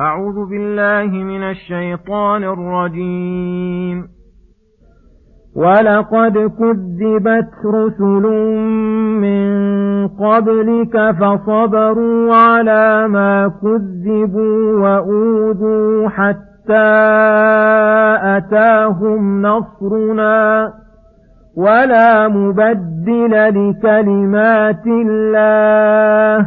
أعوذ بالله من الشيطان الرجيم. ولقد كذبت رسل من قبلك فصبروا على ما كذبوا وأوذوا حتى أتاهم نصرنا. ولا مبدل لكلمات الله.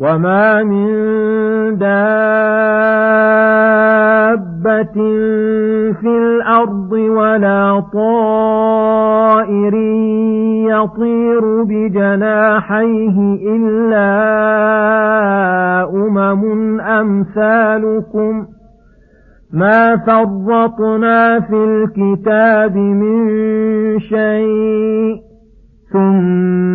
وما من دابة في الأرض ولا طائر يطير بجناحيه إلا أمم أمثالكم ما فرطنا في الكتاب من شيء ثم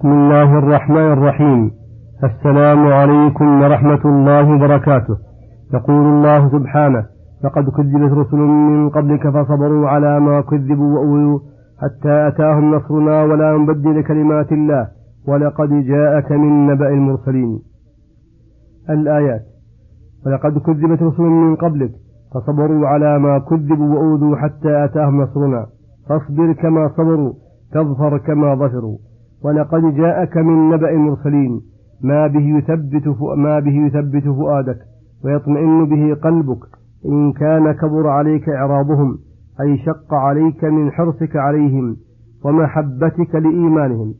بسم الله الرحمن الرحيم. السلام عليكم ورحمة الله وبركاته. يقول الله سبحانه لقد كذبت رسل من قبلك فصبروا على ما كذبوا وأوذوا حتى أتاهم نصرنا ولا نبدل كلمات الله. ولقد جاءك من نبأ المرسلين. الآيات ولقد كذبت رسل من قبلك فصبروا على ما كذبوا وأوذوا حتى أتاهم نصرنا. فاصبر كما صبروا تظفر كما ظفروا. ولقد جاءك من نبأ المرسلين. ما به يثبت ما به يثبت فؤادك ويطمئن به قلبك. إن كان كبر عليك إعراضهم أي شق عليك من حرصك عليهم ومحبتك لإيمانهم.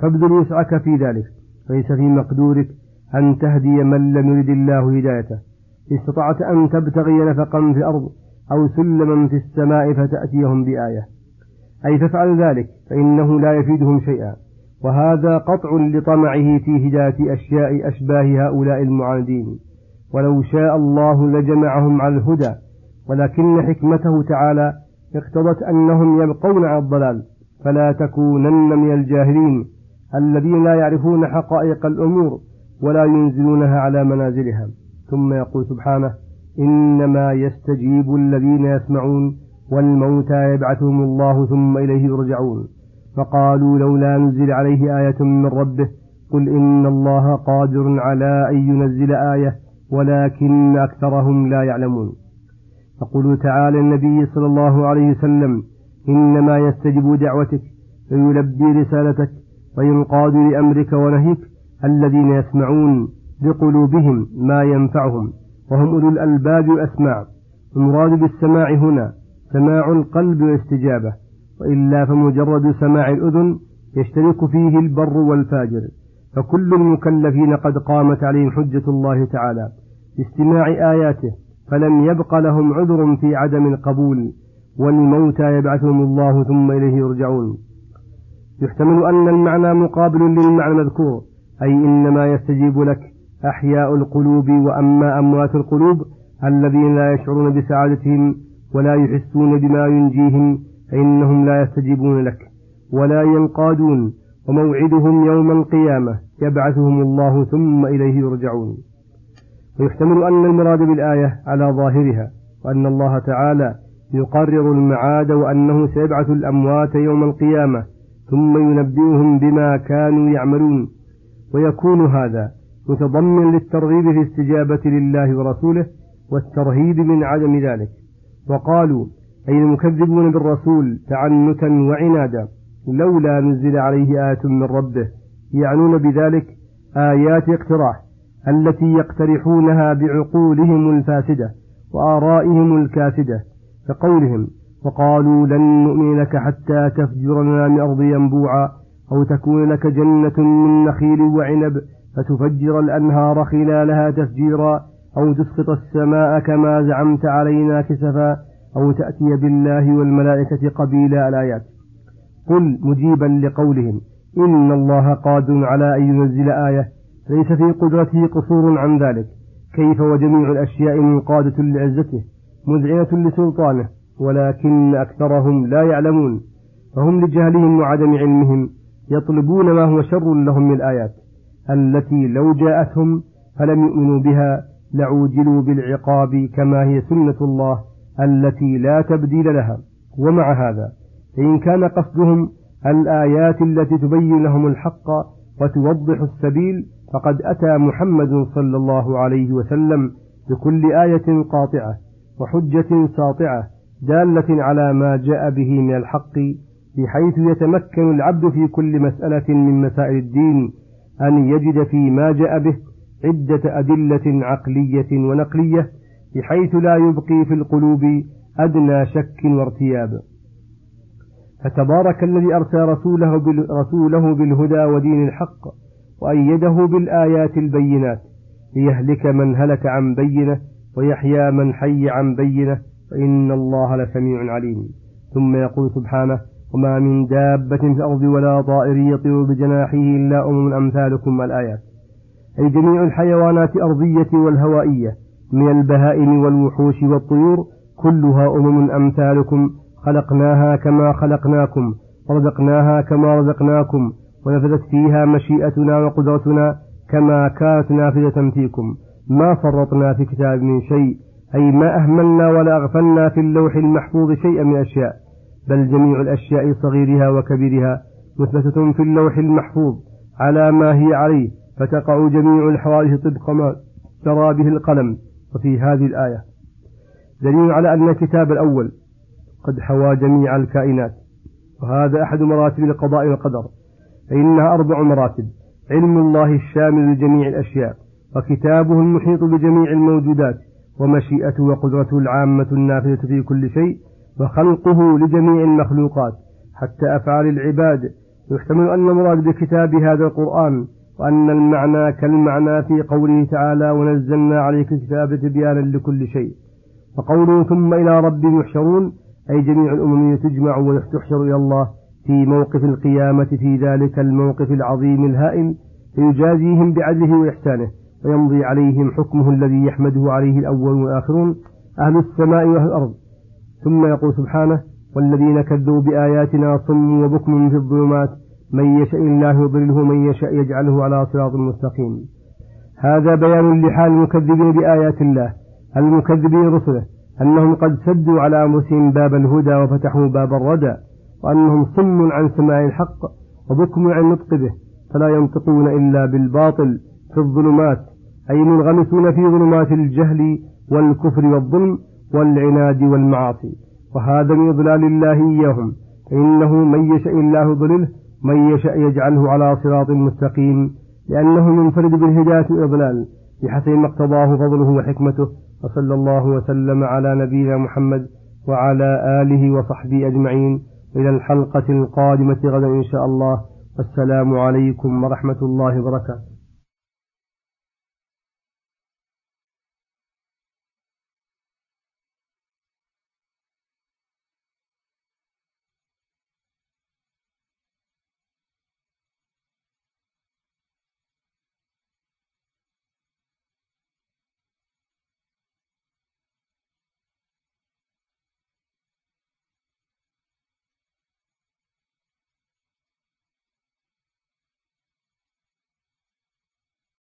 فابذل وسعك في ذلك. ليس في مقدورك أن تهدي من لم يرد الله هدايته. استطعت أن تبتغي نفقا في الأرض أو سلما في السماء فتأتيهم بآية. أي فافعل ذلك فإنه لا يفيدهم شيئا. وهذا قطع لطمعه في هداية أشياء أشباه هؤلاء المعاندين. ولو شاء الله لجمعهم على الهدى ولكن حكمته تعالى اقتضت أنهم يبقون على الضلال فلا تكونن من الجاهلين الذين لا يعرفون حقائق الأمور ولا ينزلونها على منازلها. ثم يقول سبحانه إنما يستجيب الذين يسمعون والموتى يبعثهم الله ثم إليه يرجعون. فقالوا لولا نزل عليه آية من ربه قل إن الله قادر على أن ينزل آية ولكن أكثرهم لا يعلمون. يقول تعالى النبي صلى الله عليه وسلم إنما يستجب دعوتك ويلبي رسالتك وينقاد لأمرك ونهيك الذين يسمعون بقلوبهم ما ينفعهم وهم أولو الألباب والأسماع المراد بالسماع هنا سماع القلب والاستجابة وإلا فمجرد سماع الأذن يشترك فيه البر والفاجر فكل المكلفين قد قامت عليهم حجة الله تعالى باستماع آياته فلم يبق لهم عذر في عدم القبول والموتى يبعثهم الله ثم إليه يرجعون. يحتمل أن المعنى مقابل للمعنى المذكور أي إنما يستجيب لك أحياء القلوب وأما أموات القلوب الذين لا يشعرون بسعادتهم ولا يحسون بما ينجيهم فإنهم لا يستجيبون لك ولا ينقادون وموعدهم يوم القيامة يبعثهم الله ثم إليه يرجعون. ويحتمل أن المراد بالآية على ظاهرها وأن الله تعالى يقرر المعاد وأنه سيبعث الأموات يوم القيامة ثم ينبئهم بما كانوا يعملون. ويكون هذا متضمن للترغيب في الاستجابة لله ورسوله والترهيب من عدم ذلك. وقالوا أي المكذبون بالرسول تعنتا وعنادا لولا نزل عليه آية من ربه يعنون بذلك آيات اقتراح التي يقترحونها بعقولهم الفاسدة وآرائهم الكاسدة كقولهم وقالوا لن نؤمن لك حتى تفجر لنا من أرض ينبوعا أو تكون لك جنة من نخيل وعنب فتفجر الأنهار خلالها تفجيرا أو تسقط السماء كما زعمت علينا كسفا. أو تأتي بالله والملائكة قبيلا الآيات. قل مجيبا لقولهم إن الله قادر على أن ينزل آية ليس في قدرته قصور عن ذلك. كيف وجميع الأشياء منقادة لعزته مذعنة لسلطانه ولكن أكثرهم لا يعلمون. فهم لجهلهم وعدم علمهم يطلبون ما هو شر لهم من الآيات. التي لو جاءتهم فلم يؤمنوا بها لعوجلوا بالعقاب كما هي سنة الله. التي لا تبديل لها ومع هذا فإن كان قصدهم الآيات التي تبين لهم الحق وتوضح السبيل فقد أتى محمد صلى الله عليه وسلم بكل آية قاطعة وحجة ساطعة دالة على ما جاء به من الحق بحيث يتمكن العبد في كل مسألة من مسائل الدين أن يجد في ما جاء به عدة أدلة عقلية ونقلية بحيث لا يبقي في القلوب أدنى شك وارتياب. فتبارك الذي أرسل رسوله, رسوله بالهدى ودين الحق وأيده بالآيات البينات ليهلك من هلك عن بينة ويحيى من حي عن بينة فإن الله لسميع عليم. ثم يقول سبحانه وما من دابة في الأرض ولا طائر يطير بجناحه إلا أمم أمثالكم الآيات. أي جميع الحيوانات الأرضية والهوائية من البهائم والوحوش والطيور كلها أمم أمثالكم خلقناها كما خلقناكم ورزقناها كما رزقناكم ونفذت فيها مشيئتنا وقدرتنا كما كانت نافذة فيكم. ما فرطنا في كتاب من شيء أي ما أهملنا ولا أغفلنا في اللوح المحفوظ شيئا من أشياء بل جميع الأشياء صغيرها وكبيرها مثبتة في اللوح المحفوظ على ما هي عليه فتقع جميع الحوادث طبق ما ترى به القلم. وفي هذه الآية. دليل على أن الكتاب الأول قد حوى جميع الكائنات وهذا أحد مراتب القضاء والقدر فإنها أربع مراتب علم الله الشامل لجميع الأشياء وكتابه المحيط بجميع الموجودات ومشيئته وقدرته العامة النافذة في كل شيء وخلقه لجميع المخلوقات. حتى أفعال العباد يحتمل أن المراد بكتاب هذا القرآن وأن المعنى كالمعنى في قوله تعالى ونزلنا عليك الكتاب تبيانا لكل شيء. وقوله ثم إلى ربهم يحشرون أي جميع الأمم تجمع وتحشر إلى الله في موقف القيامة في ذلك الموقف العظيم الهائل فيجازيهم بعدله وإحسانه ويمضي عليهم حكمه الذي يحمده عليه الأولون والآخرون أهل السماء وأهل الأرض. ثم يقول سبحانه والذين كذبوا بآياتنا صم وبكم في الظلمات من يشاء الله يضلله من يشاء يجعله على صراط مستقيم. هذا بيان لحال المكذبين بآيات الله المكذبين رسله أنهم قد سدوا على أنفسهم باب الهدى وفتحوا باب الردى وأنهم صم عن سماع الحق وبكم عن نطق به فلا ينطقون إلا بالباطل في الظلمات أي منغمسون في ظلمات الجهل والكفر والظلم والعناد والمعاصي. وهذا من إضلال الله إياهم فإنه من يشاء الله ضلله من يشاء يجعله على صراط مستقيم لأنه منفرد بالهداية والإضلال بحسب ما اقتضاه فضله وحكمته وصلى الله وسلم على نبينا محمد وعلى آله وصحبه أجمعين. إلى الحلقة القادمة غدا إن شاء الله. والسلام عليكم ورحمة الله وبركاته.